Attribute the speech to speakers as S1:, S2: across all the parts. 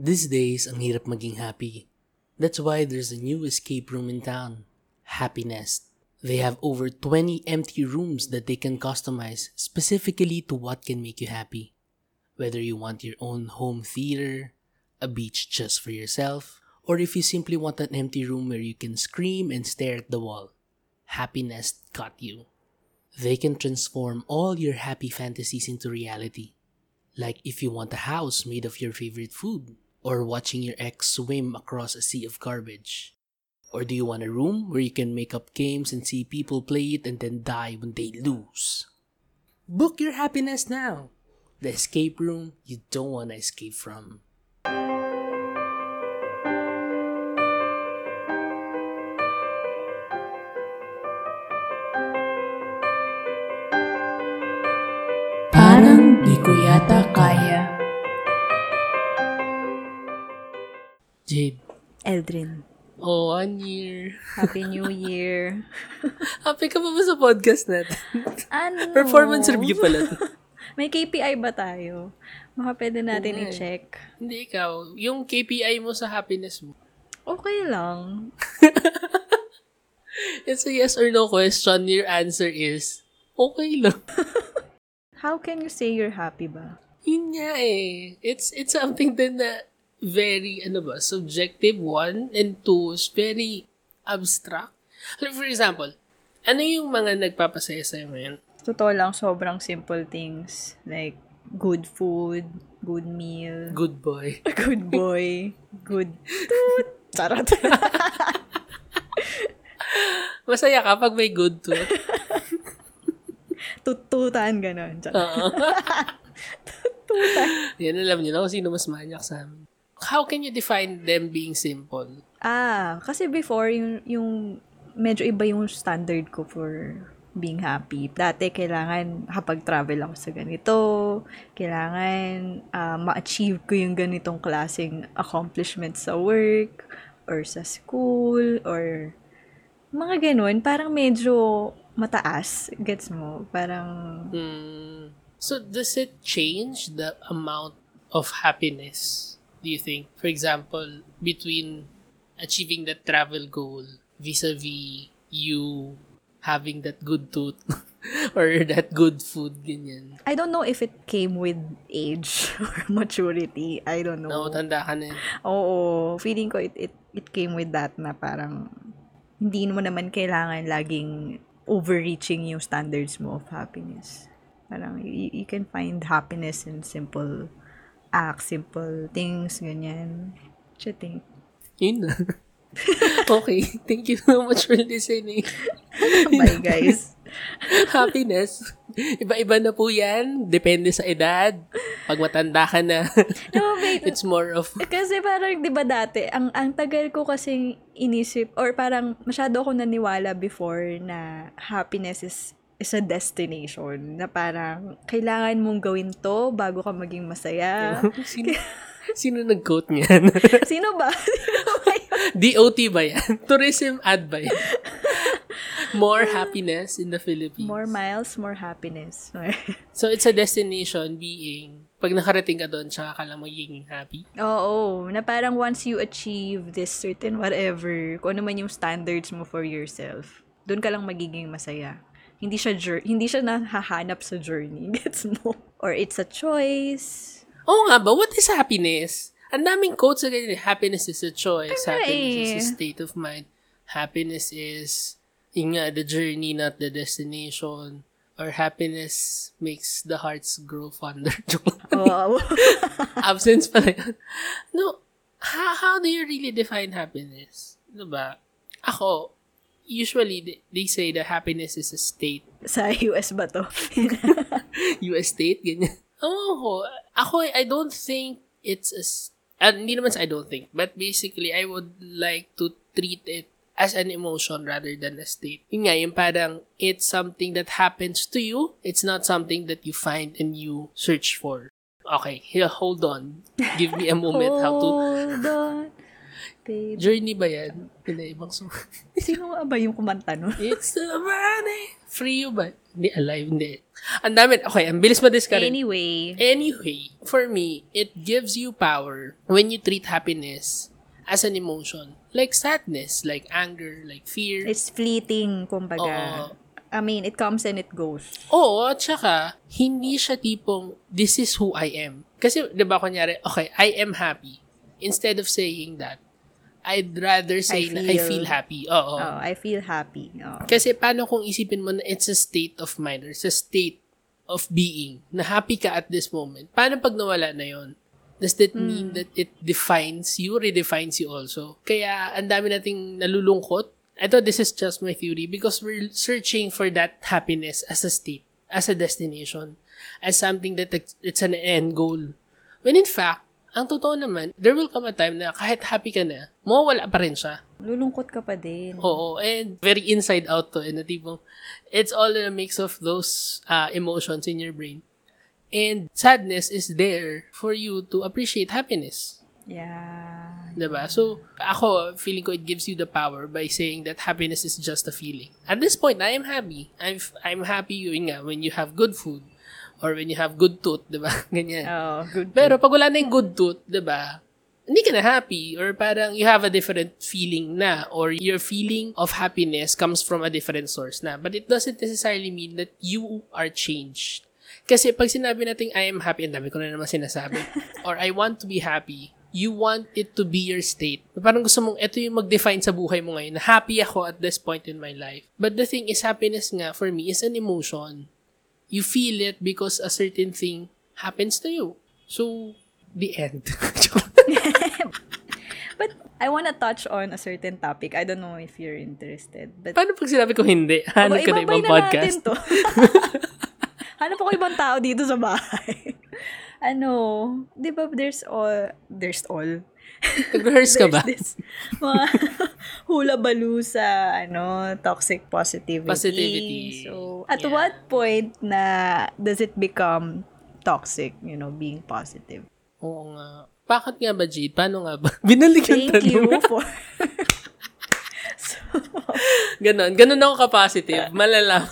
S1: These days, ang hirap maging happy. That's why there's a new escape room in town, Happy Nest. They have over 20 empty rooms that they can customize specifically to what can make you happy. Whether you want your own home theater, a beach just for yourself, or if you simply want an empty room where you can scream and stare at the wall, Happy Nest got you. They can transform all your happy fantasies into reality. Like if you want a house made of your favorite food, or watching your ex swim across a sea of garbage. Or do you want a room where you can make up games and see people play it and then die when they lose? Book your happiness now. The escape room you don't want to escape from. Jade.
S2: Eldrin,
S1: Oh, one year.
S2: Happy New Year.
S1: Happy ka pa ba sa podcast natin?
S2: ano?
S1: Performance review pala.
S2: May KPI ba tayo? Baka pwede natin
S1: nga eh.
S2: i-check.
S1: Hindi ikaw. Yung KPI mo sa happiness mo.
S2: Okay lang.
S1: It's a yes or no question. Your answer is, okay lang.
S2: How can you say you're happy ba?
S1: Yun nga eh. It's, it's something din na very, ano ba, subjective, one, and two, is very abstract. Like, for example, ano yung mga nagpapasaya sa'yo ngayon?
S2: Totoo lang, sobrang simple things. Like, good food, good meal,
S1: Good boy.
S2: good boy, good toot. Charot.
S1: Masaya ka pag may good tooth.
S2: Tututan, ganon. Charot.
S1: Oo. Yan, alam niyo na kung sino mas manyak sa amin. How can you define them being simple?
S2: Ah, kasi before, yung, yung medyo iba yung standard ko for being happy. Dati, kailangan kapag travel ako sa ganito, kailangan ah, ma-achieve ko yung ganitong klaseng accomplishment sa work, or sa school, or mga ganun. Parang medyo mataas. Gets mo? Parang,
S1: Hmm. So, does it change the amount of happiness, do you think? For example, between achieving that travel goal vis-a-vis you having that good tooth or that good food, ganyan.
S2: I don't know if it came with age or maturity. I don't know.
S1: No, tanda ka na yun.
S2: Oo, feeling ko it, it, it came with that na parang hindi mo naman kailangan laging overreaching yung standards mo of happiness. Parang you, you can find happiness in simple acts, simple things, ganyan. What you think?
S1: Yun na. okay. Thank you so much for listening.
S2: Bye, guys.
S1: Happiness. Iba-iba na po yan. Depende sa edad. Pag matanda ka na,
S2: no, wait.
S1: it's more of,
S2: Kasi parang, di ba dati, ang, ang tagal ko kasing inisip, or parang masyado ako naniwala before na happiness is is a destination na parang kailangan mong gawin to bago ka maging masaya.
S1: sino, sino nag-quote niyan?
S2: Sino ba? Sino ba yun?
S1: DOT ba yan? Tourism ad ba yan? More happiness in the Philippines.
S2: More miles, more happiness.
S1: So, it's a destination being, pag nakarating ka doon, tsaka ka lang magiging happy.
S2: Oo, na parang once you achieve this certain whatever, kung ano man yung standards mo for yourself, doon ka lang magiging masaya. Hindi siya jour- hindi siya nahahanap sa journey, gets mo? Or it's a choice.
S1: Oo nga ba? What is happiness? Ang daming quotes ganyan. Happiness is a choice.
S2: Ano
S1: Happiness is a state of mind. Happiness is, yun nga, the journey, not the destination. Or happiness makes the hearts grow fonder.
S2: Wow.
S1: Absence pala yun. No, how, how do you really define happiness? Ano ba? Ako, usually, they, they say that happiness is a state.
S2: sa US ba to?
S1: US state, ganyan. Oo, ako, I don't think it's a, ah, hindi naman sa I don't think, but basically, I would like to treat it as an emotion rather than a state. Yun nga, yung parang, it's something that happens to you, it's not something that you find and you search for. Okay, here, hold on. Give me a moment how to
S2: Hold on. Babe.
S1: Journey ba yan? Hindi, ibang song.
S2: Sino ba yung kumanta nun?
S1: It's the money. Free you ba? Hindi, alive, hindi. Ang dami. Okay, ang bilis ma-discourage.
S2: Anyway,
S1: Anyway, for me, it gives you power when you treat happiness as an emotion. Like sadness, like anger, like fear.
S2: it's fleeting, kumbaga.
S1: Oo.
S2: I mean, it comes and it goes.
S1: Oo, at saka, hindi siya tipong, this is who I am. Kasi, di ba, kunyari, okay, I am happy. Instead of saying that, I'd rather say
S2: I
S1: na I
S2: feel-
S1: feel happy. Oo.
S2: Oh, I feel happy. Oh.
S1: Kasi paano kung isipin mo na it's a state of mind or it's a state of being na happy ka at this moment? Paano pag nawala na yon? Does that mean that it defines you, redefines you also? Kaya ang dami nating nalulungkot. Ito, this is just my theory because we're searching for that happiness as a state, as a destination, as something that it's an end goal. When in fact, ang totoo naman, there will come a time na kahit happy ka na, mawawala pa rin siya.
S2: Lulungkot ka pa din.
S1: Oo, and very inside out to, eh, na tipong, it's all a mix of those uh, emotions in your brain. And sadness is there for you to appreciate happiness.
S2: Yeah.
S1: Diba? So, ako, feeling ko it gives you the power by saying that happiness is just a feeling. At this point, I am happy. I'm, I'm happy yun nga, when you have good food or when you have good tooth, diba? Ganyan.
S2: Oh, good.
S1: Pero pag wala na yung good tooth, 'di ba? Hindi ka na happy or parang you have a different feeling na or your feeling of happiness comes from a different source na. But it doesn't necessarily mean that you are changed. Kasi pag sinabi natin I am happy, ang dami ko na naman sinasabi. or I want to be happy, you want it to be your state. Parang gusto mong ito yung mag-define sa buhay mo ngayon na happy ako at this point in my life. But the thing is, happiness nga for me is an emotion. You feel it because a certain thing happens to you. So, the end.
S2: But I wanna touch on a certain topic. I don't know if you're interested. But
S1: Paano pag sinabi ko hindi? Hanap ka na ibang
S2: na
S1: podcast.
S2: natin to. Hanap ako ibang tao dito sa bahay. ano, di ba there's all, there's all.
S1: Nag-rehearse ka ba?
S2: This mga hula baloo sa ano, toxic positivity.
S1: Positivity.
S2: So, at
S1: Yeah.
S2: what point na does it become toxic, you know, being positive?
S1: Oo nga. Bakit nga ba, Jade? Paano nga ba? Binalik yung
S2: Thank you
S1: tanong.
S2: for so,
S1: ganon. Ganon ako ka-positive. Malalaman.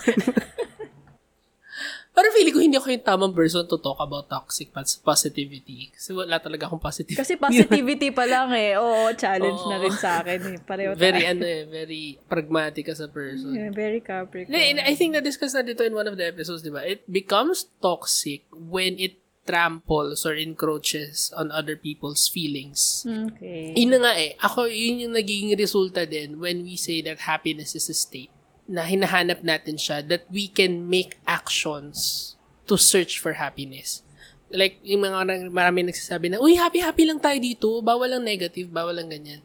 S1: Parang feeling ko hindi ako yung tamang person to talk about toxic pos- positivity. Kasi wala talaga akong positive.
S2: kasi positivity pa lang eh. Oo, challenge na
S1: Oo.
S2: rin sa akin eh. Pareho
S1: very,
S2: tayo.
S1: ano eh, very pragmatic as a person.
S2: Yeah, very Capricorn.
S1: And I think na-discuss na dito in one of the episodes, di ba? It becomes toxic when it tramples or encroaches on other people's feelings.
S2: Okay.
S1: Yun na nga eh. Ako, yun yung nagiging resulta din when we say that happiness is a state na hinahanap natin siya that we can make actions to search for happiness. Like, yung mga marami nagsasabi na, uy, happy-happy lang tayo dito. Bawal lang negative, bawal lang ganyan.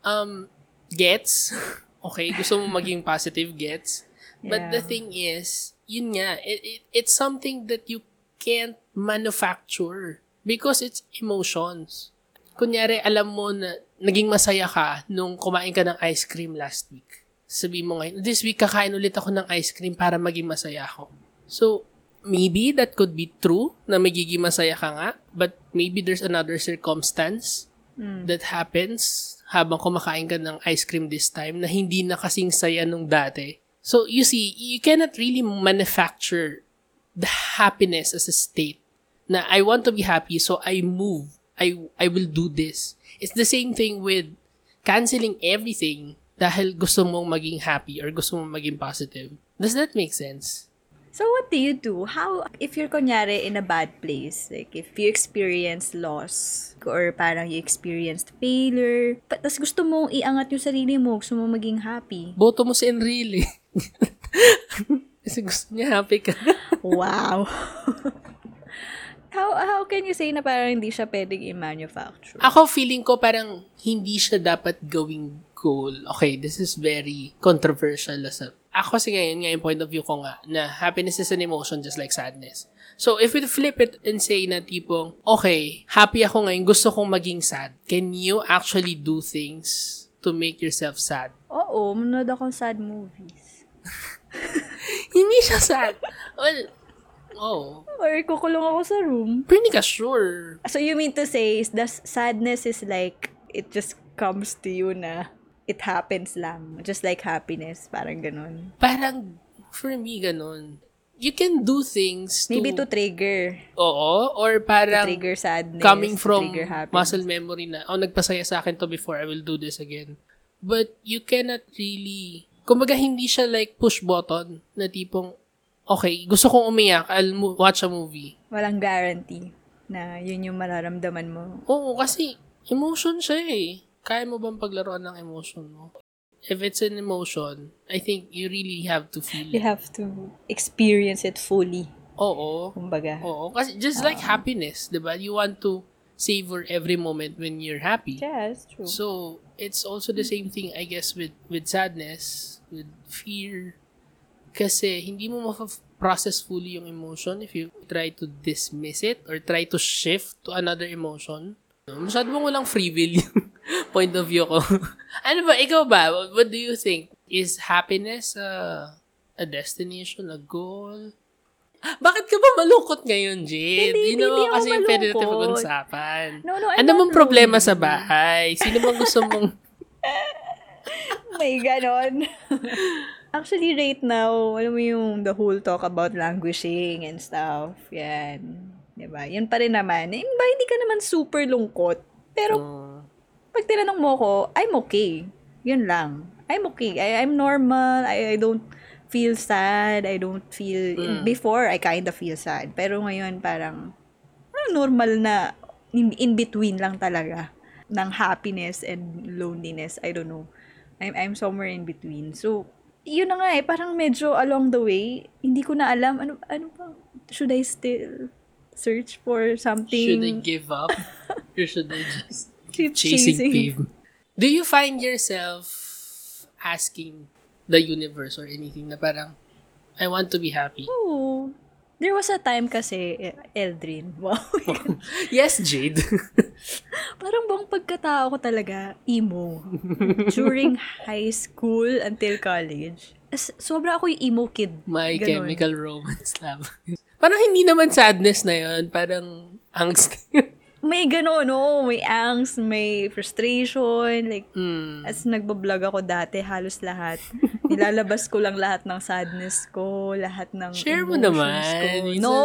S1: Um, gets. okay, gusto mo maging positive, gets. But the
S2: Yeah.
S1: thing is, yun nga, it, it, it's something that you can't manufacture because it's emotions. Kunyari, alam mo na naging masaya ka nung kumain ka ng ice cream last week. Sabi mo ngayon, this week kakain ulit ako ng ice cream para maging masaya ako. So, maybe that could be true na magiging masaya ka nga, but maybe there's another circumstance that happens habang kumakain ka ng ice cream this time na hindi na kasing saya nung dati. So, you see, you cannot really manufacture the happiness as a state na I want to be happy so I move. I I will do this. It's the same thing with canceling everything dahil gusto mong maging happy or gusto mong maging positive. Does that make sense?
S2: So what do you do? How, if you're kunyari in a bad place, like if you experience loss, or parang you experienced failure, tas gusto mong iangat yung sarili mo, gusto mong maging happy.
S1: Boto mo si Enrile. Kasi gusto niya happy ka.
S2: Wow! how, how can you say na parang hindi siya pwedeng i-manufacture?
S1: Ako feeling ko parang hindi siya dapat gawing goal. Okay, this is very controversial. As a, ako kasi ngayon, nga yung point of view ko nga, na happiness is an emotion just like sadness. So, if we flip it and say na tipong, okay, happy ako ngayon, gusto kong maging sad, can you actually do things to make yourself sad?
S2: Oo, manood ako ng sad movies.
S1: Hindi siya sad. Well, oh,
S2: Or kukulong ako sa room.
S1: hindi ka sure.
S2: So you mean to say the sadness is like it just comes to you na it happens lang. Just like happiness. Parang ganun.
S1: Parang, for me, ganun. You can do things to...
S2: Maybe to trigger.
S1: Oo, or
S2: To
S1: parang
S2: trigger sadness.
S1: coming
S2: to
S1: from
S2: trigger
S1: muscle memory na, oh, nagpasaya sa akin to before, I will do this again. But you cannot really, kumbaga hindi siya like push button na tipong, okay, gusto kong umiyak, I'll mo- watch a movie.
S2: Walang guarantee na yun yung mararamdaman mo.
S1: Oo, kasi emotion siya eh. Kaya mo bang paglaruan ng emotion mo? If it's an emotion, I think you really have to feel
S2: You
S1: it.
S2: have to experience it fully.
S1: Oo.
S2: Kumbaga.
S1: Oo. Kasi just like happiness, di ba? You want to savor every moment when you're happy.
S2: Yeah, that's true.
S1: So, it's also the same thing, I guess, with, with sadness, with fear. Kasi, hindi mo ma-process fully yung emotion if you try to dismiss it or try to shift to another emotion. Masyado mong walang free will yung point of view ko. ano ba, ikaw ba? What, do you think? Is happiness uh, a destination, a goal? Bakit ka ba malungkot ngayon, Jade?
S2: Hindi,
S1: Yun naman kasi yung pwede natin pag-usapan.
S2: No, no, I'm
S1: ano bang problema sa bahay? Sino bang gusto mong...
S2: May ganon. Actually, right now, alam mo yung the whole talk about languishing and stuff. Yan. Diba? Yan pa rin naman. Eh, ba, hindi ka naman super lungkot. Pero,
S1: Uh,
S2: pag tinanong mo ko, I'm okay. Yun lang. I'm okay. I, I'm normal. I, I don't feel sad. I don't feel...
S1: Mm.
S2: Before, I kind of feel sad. Pero ngayon, parang, ah, normal na in, in between lang talaga ng happiness and loneliness. I don't know. I'm, I'm somewhere in between. So, yun na nga eh, parang medyo along the way, hindi ko na alam, ano, ano ba, should I still search for something?
S1: should I give up? or should I just
S2: keep
S1: chasing
S2: chasing?
S1: pavement? Do you find yourself asking the universe or anything na parang, I want to be happy?
S2: Oo. There was a time kasi, Eldrin, wow.
S1: yes, Jade.
S2: parang buong pagkatao ko talaga, emo. During high school until college. As, sobra ako yung emo kid.
S1: My
S2: Ganon.
S1: Chemical Romance love. parang hindi naman sadness na yon parang angst.
S2: May gano'n, no? May angst, may frustration, like,
S1: mm.
S2: As nagbablog ako dati, halos lahat. Nilalabas ko lang lahat ng sadness ko, lahat ng
S1: Share mo naman.
S2: Ko. No!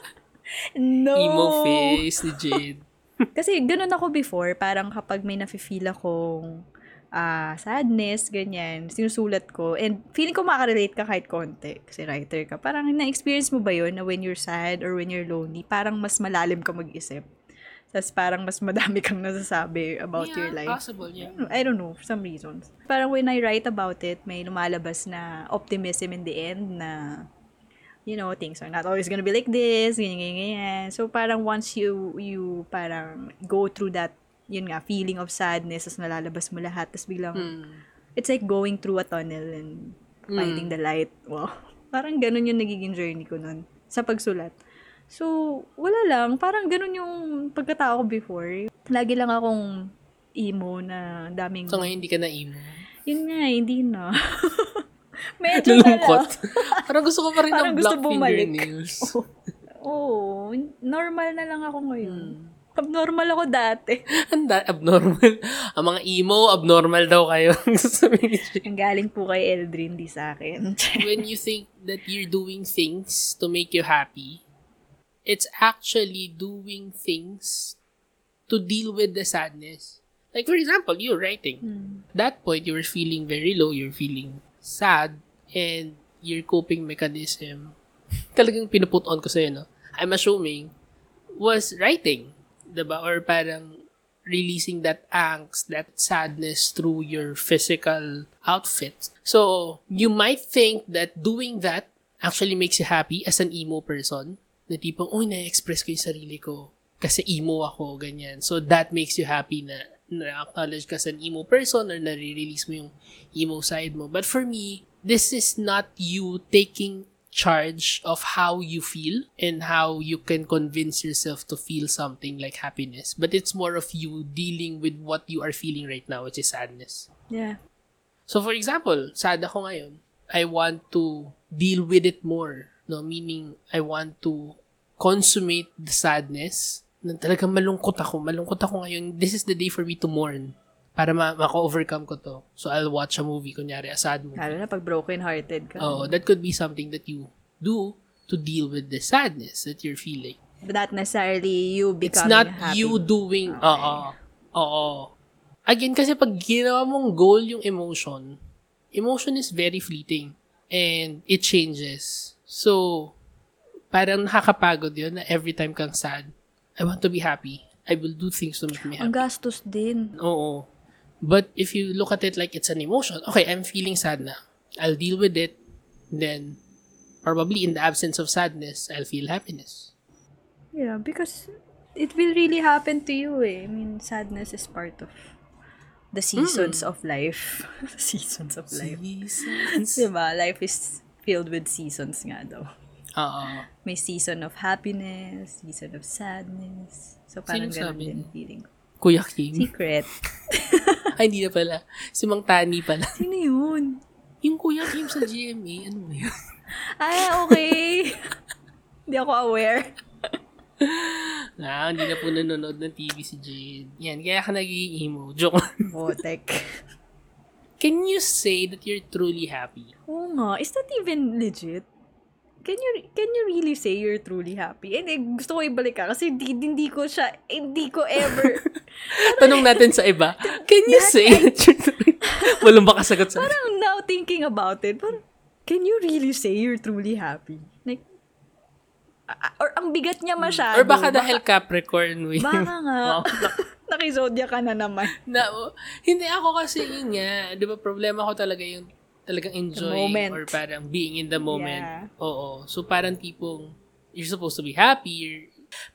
S2: no!
S1: Emo face ni Jade.
S2: Kasi ganun ako before, parang kapag may nafe-feel akong ah, sadness, ganyan, sinusulat ko. And feeling ko makarelate ka kahit konti, kasi writer ka. Parang na-experience mo ba yun na when you're sad or when you're lonely, parang mas malalim ka mag-isip. Tapos parang mas madami kang nasasabi about your
S1: yeah,
S2: life.
S1: possible, yeah.
S2: I don't know, for some reasons. Parang when I write about it, may lumalabas na optimism in the end na, you know, things are not always gonna be like this, ganyan, ganyan, ganyan. So, parang once you, you parang go through that, yun nga, feeling of sadness, tapos nalalabas mo lahat, tapos biglang,
S1: Mm.
S2: it's like going through a tunnel and finding the light. Wow. Parang ganun yung nagiging journey ko nun sa pagsulat. So, wala lang. Parang ganun yung pagkatao ko before. Lagi lang akong emo na daming...
S1: So ngayon hindi ka na emo.
S2: Yun nga, eh, hindi na. Medyo lang.
S1: Parang gusto ko pa rin
S2: Parang
S1: ng black fingernails.
S2: Oo. normal na lang ako ngayon.
S1: Hmm.
S2: Abnormal ako dati.
S1: Handa, abnormal. Ang mga emo, abnormal daw kayo.
S2: Ang galing po kay Eldrin, di sa akin.
S1: when you think that you're doing things to make you happy, it's actually doing things to deal with the sadness. Like, for example, you're writing. That point, you were feeling very low, you're feeling sad, and your coping mechanism, talagang pinuput on ko sa'yo, no? I'm assuming, was writing. Diba? Or parang releasing that angst, that sadness through your physical outfit. So, you might think that doing that actually makes you happy as an emo person. Na tipong, uy, na-express ko yung sarili ko. Kasi emo ako, ganyan. So, that makes you happy na na-acknowledge ka as an emo person or nare-release mo yung emo side mo. But for me, this is not you taking charge of how you feel and how you can convince yourself to feel something like happiness. But it's more of you dealing with what you are feeling right now, which is sadness.
S2: yeah.
S1: So for example, sad ako ngayon. I want to deal with it more. No, meaning I want to consummate the sadness na talagang malungkot ako. Malungkot ako ngayon. This is the day for me to mourn. Para ma- mako-overcome ko to. So, I'll watch a movie, kunyari, a sad movie.
S2: Lalo na pag broken-hearted ka.
S1: Oh, that could be something that you do to deal with the sadness that you're feeling.
S2: But not necessarily you
S1: It's
S2: becoming
S1: not
S2: happy.
S1: you doing, oo, oo. Again, kasi pag ginawa mong goal yung emotion, emotion is very fleeting and it changes. So, parang nakakapagod yun na every time kang sad, I want to be happy. I will do things to make me
S2: Ang
S1: happy.
S2: gastos din.
S1: Oo. But if you look at it like it's an emotion, okay, I'm feeling sad now. I'll deal with it. Then, probably in the absence of sadness, I'll feel happiness.
S2: Yeah, because it will really happen to you eh. I mean, sadness is part of the seasons of life. seasons of life.
S1: Seasons.
S2: Diba? Life is filled with seasons nga daw.
S1: Oo.
S2: May season of happiness, season of sadness. So, parang
S1: Sino
S2: ganun
S1: sabi
S2: din feeling ko.
S1: Kuya Kim.
S2: Secret.
S1: Ay, hindi na pala. Si Mang Tani pala.
S2: Sino yun?
S1: Yung Kuya Kim sa GMA, ano ba yun?
S2: Ah, okay. Hindi ako aware.
S1: Ah, hindi na po nanonood ng TV si Jade. Yan, kaya ka nagiging emo. Joke.
S2: Botek.
S1: Can you say that you're truly happy?
S2: Oo nga. Is that even legit? Can you can you really say you're truly happy? And eh, gusto ko ibalik ka kasi hindi, hindi ko siya, hindi ko ever,
S1: Tanong natin sa iba. Can you say that you're truly... Walang baka sagot sa
S2: parang now thinking about it, parang, can you really say you're truly happy? Like, or ang bigat niya masyado.
S1: Or baka dahil Capricorn with...
S2: Baka nga.
S1: Oh,
S2: Nakizodya ka na naman.
S1: na, oh, hindi ako kasi yun nga. Di ba, problema ko talaga yung talagang enjoying or parang being in the moment.
S2: Yeah.
S1: Oo. So, parang tipong, you're supposed to be happy, you're-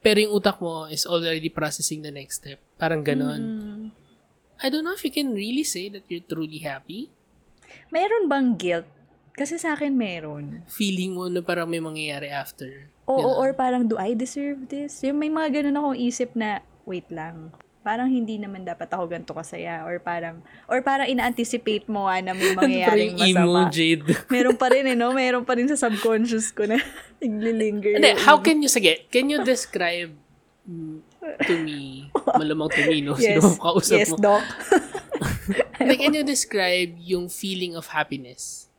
S1: pero yung utak mo is already processing the next step. Parang ganon.
S2: Mm.
S1: I don't know if you can really say that you're truly happy.
S2: Meron bang guilt? Kasi sa akin meron.
S1: Feeling mo na parang may mangyayari after.
S2: Oo,
S1: Ganon.
S2: or parang, do I deserve this? Yung may mga ganun akong isip na, wait lang, parang hindi naman dapat ako ganito kasaya. Or parang, or parang ina-anticipate mo nga na may mangyayaring
S1: emo,
S2: masama.
S1: Jade.
S2: Meron pa rin eh, no? Meron pa rin sa subconscious ko na naglilinger.
S1: Hindi, how can you, sige, can you describe to me, malamang to me, no?
S2: Yes,
S1: Sino kausap
S2: yes,
S1: mo?
S2: doc.
S1: Like, can you describe yung feeling of happiness?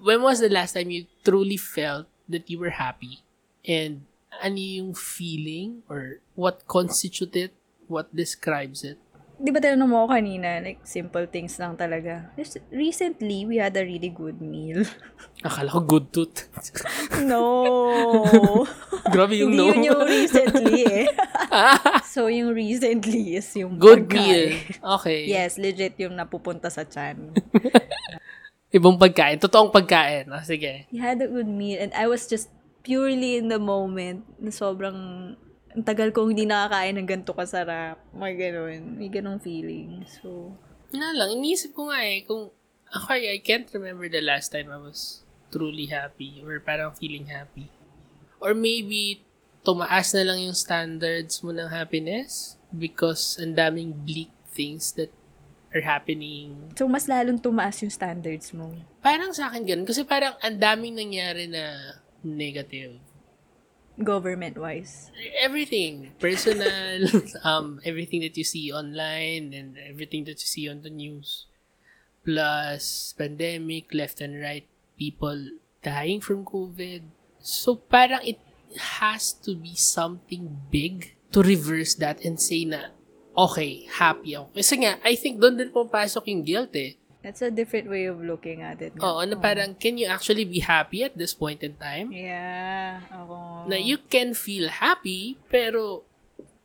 S1: When was the last time you truly felt that you were happy? And ano yung feeling or what constitutes it? What describes it?
S2: Di ba tinanong mo ako kanina, like, simple things lang talaga. Just, recently, we had a really good meal.
S1: Akala ko good tooth.
S2: No!
S1: Grabe yung
S2: Hindi
S1: no.
S2: yun yung recently eh. so, yung recently is yung
S1: good
S2: pagkain.
S1: meal. Okay.
S2: Yes, legit yung napupunta sa chan.
S1: Ibang pagkain. Totoong pagkain. Ah, sige.
S2: We had a good meal and I was just purely in the moment na sobrang ang tagal kong hindi nakakain ng ganito kasarap. May ganun. May ganung feeling. So,
S1: Na lang, iniisip ko nga eh, kung ako, I can't remember the last time I was truly happy or parang feeling happy. Or maybe, tumaas na lang yung standards mo ng happiness because ang daming bleak things that are happening.
S2: so mas lalong tumaas yung standards mo.
S1: Parang sa akin ganun. Kasi parang ang daming nangyari na negative.
S2: Government-wise.
S1: Everything. Personal, um, everything that you see online and everything that you see on the news. Plus, pandemic, left and right, people dying from COVID. So, parang it has to be something big to reverse that and say na, okay, happy ako. Kasi nga, I think doon din pumapasok yung guilt eh.
S2: That's a different way of looking at it.
S1: Oo, na parang, can you actually be happy at this point in time?
S2: Yeah. Ako.
S1: na you can feel happy, pero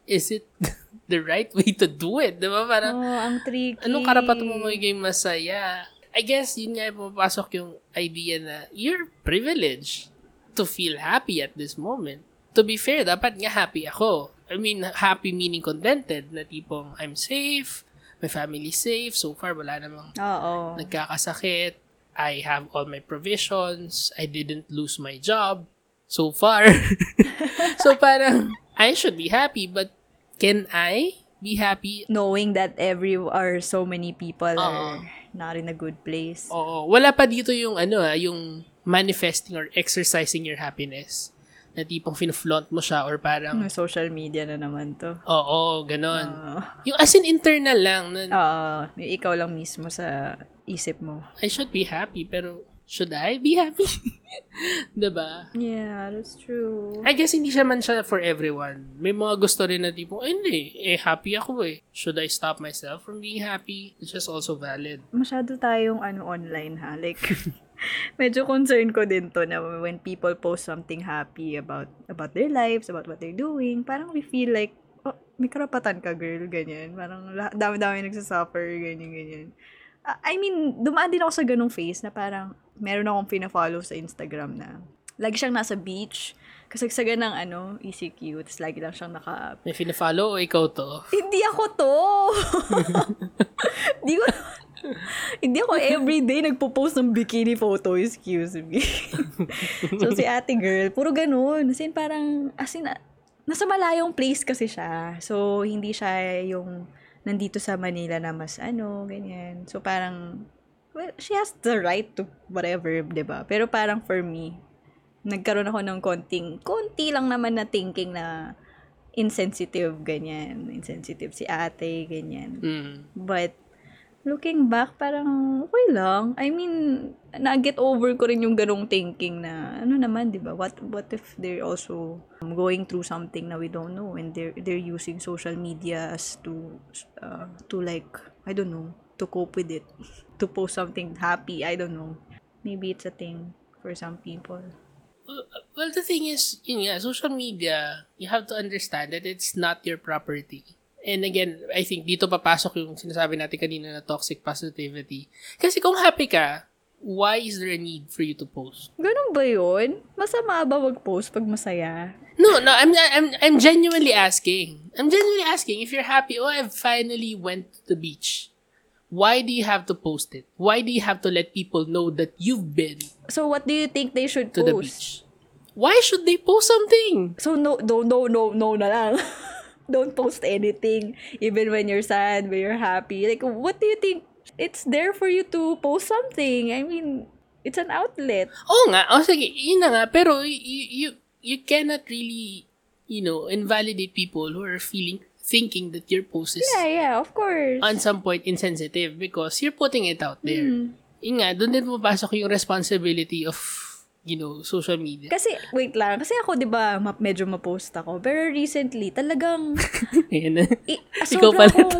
S1: is it the right way to do it? Diba? Parang,
S2: Oh, ang tricky.
S1: anong karapatan mo magiging masaya? I guess, yun nga yung pumapasok yung idea na you're privileged to feel happy at this moment. To be fair, dapat nga happy ako. I mean, happy meaning contented na tipong I'm safe, my family safe, so far wala namang
S2: Oo.
S1: nagkakasakit. I have all my provisions. I didn't lose my job so far. so parang, I should be happy, but can I be happy?
S2: Knowing that every or so many people
S1: Oo.
S2: are not in a good place.
S1: Oo. Wala pa dito yung ano ah, yung manifesting or exercising your happiness. Na tipong fina-flaunt mo siya or parang,
S2: Yung social media na naman to.
S1: oo, ganon.
S2: Ah.
S1: yung as in internal lang, na,
S2: Oo, yung ikaw lang mismo sa isip mo.
S1: I should be happy, pero should I be happy? 'Di ba?
S2: Yeah, that's true.
S1: I guess hindi siya man siya for everyone. May mga gusto rin na tipo, "Ay, hindi, eh happy ako eh. Should I stop myself from being happy? It's just also valid.
S2: Masyado tayong ano online ha. Like, medyo concern ko din to na when people post something happy about about their lives, about what they're doing, parang we feel like, oh, may karapatan ka girl, ganyan. Parang dami-dami nagsasuffer, ganyan, ganyan. Ah, I mean, dumaan din ako sa ganong phase na parang meron akong pina-follow sa Instagram na lagi siyang nasa beach, kasagsagan ng ano, ECQ, tapos lagi lang siyang naka
S1: May fina-follow o ikaw to?
S2: hindi ako to. Hindi ko hindi ako everyday nagpo-post ng bikini photo, excuse me. so, si ate girl, puro ganun. As in, parang, as in, nasa malayong place kasi siya. So, hindi siya yung nandito sa Manila na mas ano, ganyan. So, parang, well, she has the right to whatever, ba Pero parang for me, nagkaroon ako ng konting, konti lang naman na thinking na insensitive, ganyan. Insensitive si ate, ganyan.
S1: Mm.
S2: But, looking back, parang okay lang. I mean, na-get over ko rin yung ganong thinking na, ano naman, di ba? What, what if they're also going through something na we don't know and they're, they're using social media as to, uh, to like, I don't know, to cope with it. To post something happy, I don't know. Maybe it's a thing for some people.
S1: Well, the thing is, yun nga, social media, you have to understand that it's not your property. And again, I think dito papasok yung sinasabi natin kanina na toxic positivity. Kasi kung happy ka, why is there a need for you to post?
S2: Ganun ba yun? Masama ba mag-post pag masaya?
S1: No, no, I'm I'm I'm genuinely asking. I'm genuinely asking if you're happy. Oh, I finally went to the beach. Why do you have to post it? Why do you have to let people know that you've been
S2: So, what do you think they should
S1: to
S2: post?
S1: the beach? Why should they post something?
S2: So no, no, no, no, no na lang. Don't post anything, even when you're sad, when you're happy. Like, what do you think? It's there for you to post something. I mean, it's an outlet.
S1: Oo nga. O sige, yun na nga. Pero you, you, you cannot really, you know, invalidate people who are feeling, thinking that your post is
S2: Yeah, yeah, of course.
S1: on some point insensitive because you're putting it out there.
S2: Mm.
S1: Yun nga, doon din pumapasok yung responsibility of, you know, social media.
S2: Kasi, wait lang. Kasi ako, di ba, ma- medyo ma-post ako. Pero recently, talagang,
S1: Ayan na.
S2: i-
S1: Ikaw pala.
S2: akong,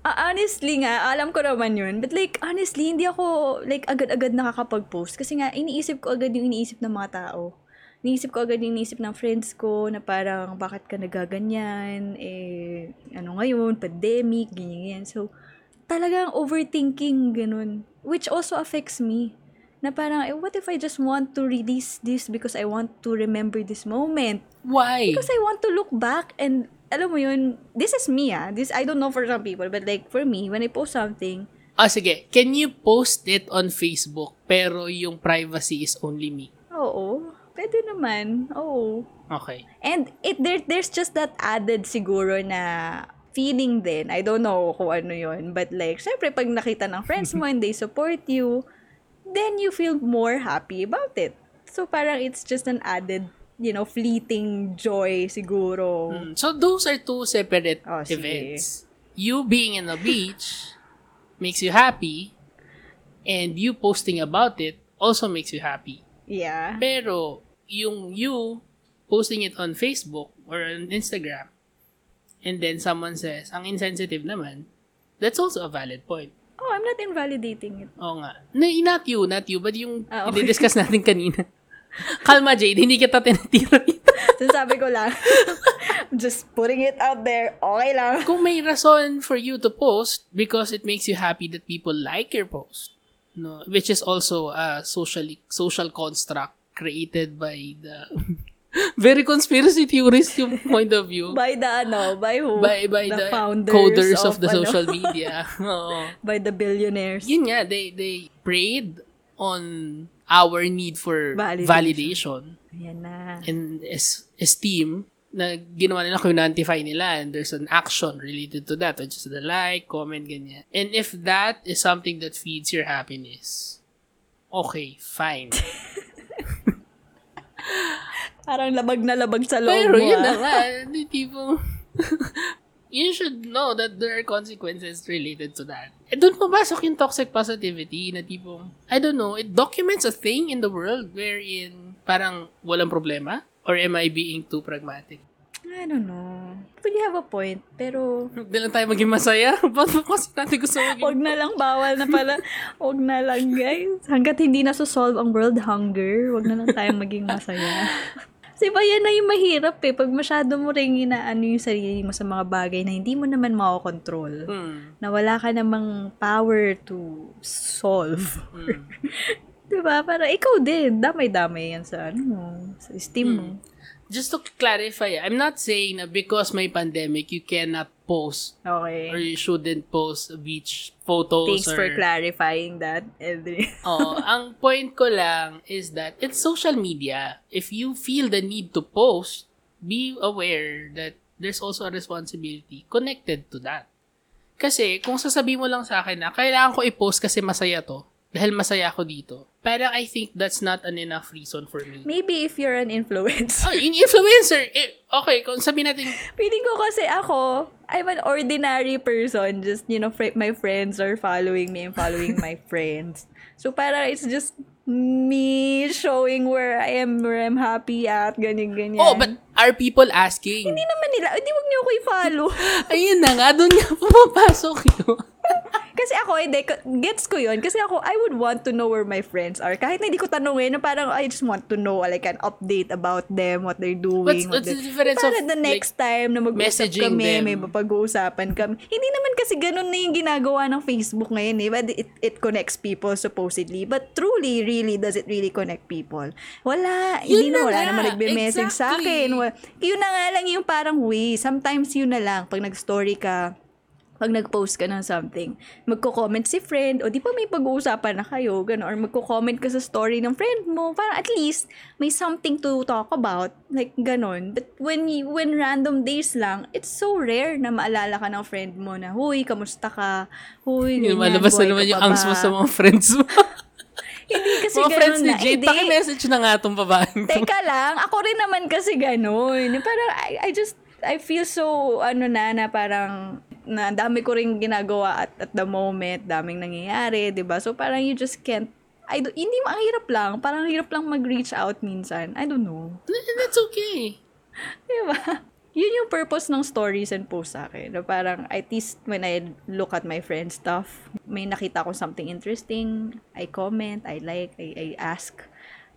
S2: Ah, honestly nga, alam ko naman yun. But like, honestly, hindi ako, like, agad-agad nakakapag-post. Kasi nga, iniisip ko agad yung iniisip ng mga tao. Iniisip ko agad yung iniisip ng friends ko na parang, bakit ka nagaganyan? Eh, ano ngayon? Pandemic, ganyan, ganyan. So, talagang overthinking, ganun. Which also affects me. Na parang, eh, what if I just want to release this because I want to remember this moment?
S1: Why?
S2: Because I want to look back and alam mo yun, this is me ah. This, I don't know for some people, but like for me, when I post something,
S1: Ah, sige. Can you post it on Facebook pero yung privacy is only me?
S2: oo, pwede naman. Oo.
S1: Okay.
S2: And it there there's just that added siguro na feeling din. I don't know kung ano yun. But like, syempre, pag nakita ng friends mo and they support you, then you feel more happy about it. So parang it's just an added, you know, fleeting joy siguro.
S1: Mm, So, those are two separate
S2: Oh, sige.
S1: events. You being in the beach makes you happy and you posting about it also makes you happy.
S2: Yeah.
S1: Pero, yung you posting it on Facebook or on Instagram and then someone says, ang insensitive naman, that's also a valid point.
S2: I'm not invalidating it.
S1: Oo nga. Na, not you, not you, but yung
S2: Ah, okay.
S1: i-discuss natin kanina. Kalma, Jade. Hindi kita tinatira dito.
S2: Sinasabi ko lang. Just putting it out there. Okay lang.
S1: Kung may rason for you to post because it makes you happy that people like your post, no, which is also a socially social construct created by the very conspiracy theorist yung point of view
S2: By the ano, by who?
S1: by by the,
S2: founders
S1: coders of, the
S2: ano,
S1: social media. Oo.
S2: by the billionaires.
S1: Yun nga, they they preyed on our need for
S2: Validation.
S1: validation
S2: Ayan na.
S1: and es- esteem na ginawa nila, quantify nila and there's an action related to that which is the like, comment, ganyan. And if that is something that feeds your happiness, okay, fine.
S2: Parang labag na labag sa loob
S1: Pero
S2: mo.
S1: yun
S2: ah.
S1: na nga, di tipo, you should know that there are consequences related to that. Eh, doon pumasok yung toxic positivity na tipong, I don't know, it documents a thing in the world wherein parang walang problema? Or am I being too pragmatic?
S2: I don't know. But you have a point. Pero,
S1: Hindi lang tayo maging masaya. Ba't mo kasi natin gusto maging...
S2: wag na lang, bawal na pala. Wag na lang, guys. Hanggat hindi na solve ang world hunger, wag na lang tayong maging masaya. Kasi ba yan na yung mahirap eh. Pag masyado mo rin inaano yung sarili mo sa mga bagay na hindi mo naman makokontrol.
S1: Hmm.
S2: Na wala ka namang power to solve.
S1: Hmm.
S2: diba? Para ikaw din. Damay-damay yan sa ano mo. Sa esteem mo.
S1: Just to clarify, I'm not saying na because may pandemic, you cannot post
S2: Okay.
S1: or you shouldn't post beach photos
S2: Thanks
S1: or...
S2: for clarifying that, Edri.
S1: Oo, ang point ko lang is that it's social media. If you feel the need to post, be aware that there's also a responsibility connected to that. Kasi kung sasabihin mo lang sa akin na kailangan ko i-post kasi masaya to, dahil masaya ako dito, parang I think that's not an enough reason for me.
S2: Maybe if you're an influencer.
S1: Oh, yung influencer, eh, okay, kung sabihin natin,
S2: Feeling ko kasi ako, I'm an ordinary person. Just, you know, fr- my friends are following me and following my friends. So, parang it's just me showing where I am, where I'm happy at, ganyan-ganyan.
S1: oh, but are people asking?
S2: Hindi naman nila, hindi wag niyo ako i-follow.
S1: Ayun na nga, doon nga pumapasok yun.
S2: kasi ako, hindi, ko- gets ko yun. Kasi ako, I would want to know where my friends are. Kahit na hindi ko tanungin, na parang I just want to know, like, an update about them, what they're doing.
S1: What's-
S2: what
S1: what's the difference
S2: Para
S1: of,
S2: the next time na mag-usap kami,
S1: them?
S2: may pag-uusapan kami. Hindi naman kasi ganun na yung ginagawa ng Facebook ngayon, eh. But it, it connects people, supposedly. But truly, really, does it really connect people? Wala. hindi
S1: Yun
S2: na,
S1: na
S2: wala naman nagbe-message sa
S1: Exactly.
S2: akin. Wala- Yun na nga lang yung parang way. Sometimes yun na lang. Pag nag-story ka, pag nag-post ka ng something, magko-comment si friend, o di pa may pag-uusapan na kayo, gano'n, or magko-comment ka sa story ng friend mo, para at least may something to talk about, like gano'n. But when, when random days lang, it's so rare na maalala ka ng friend mo na, huy, kamusta ka? Huy, ganyan,
S1: malabas na naman yung
S2: pa
S1: angs mo
S2: ba?"
S1: sa mga friends mo.
S2: Hindi kasi
S1: mga
S2: ganun
S1: friends ni
S2: na.
S1: Jade,
S2: Hindi.
S1: paki-message na nga itong babaeng.
S2: Teka lang, ako rin naman kasi ganun. Parang, I, I just, I feel so, ano na, na parang, na dami ko rin ginagawa at, at the moment, daming nangyayari, 'di ba So parang you just can't, I don't, hindi, ang hirap lang, parang ang hirap lang mag-reach out minsan. I don't know.
S1: That's okay.
S2: Di ba? Yun yung purpose ng stories and posts sa akin. Na parang, at least when I look at my friend's stuff, may nakita ko something interesting, I comment, I like, I, I ask,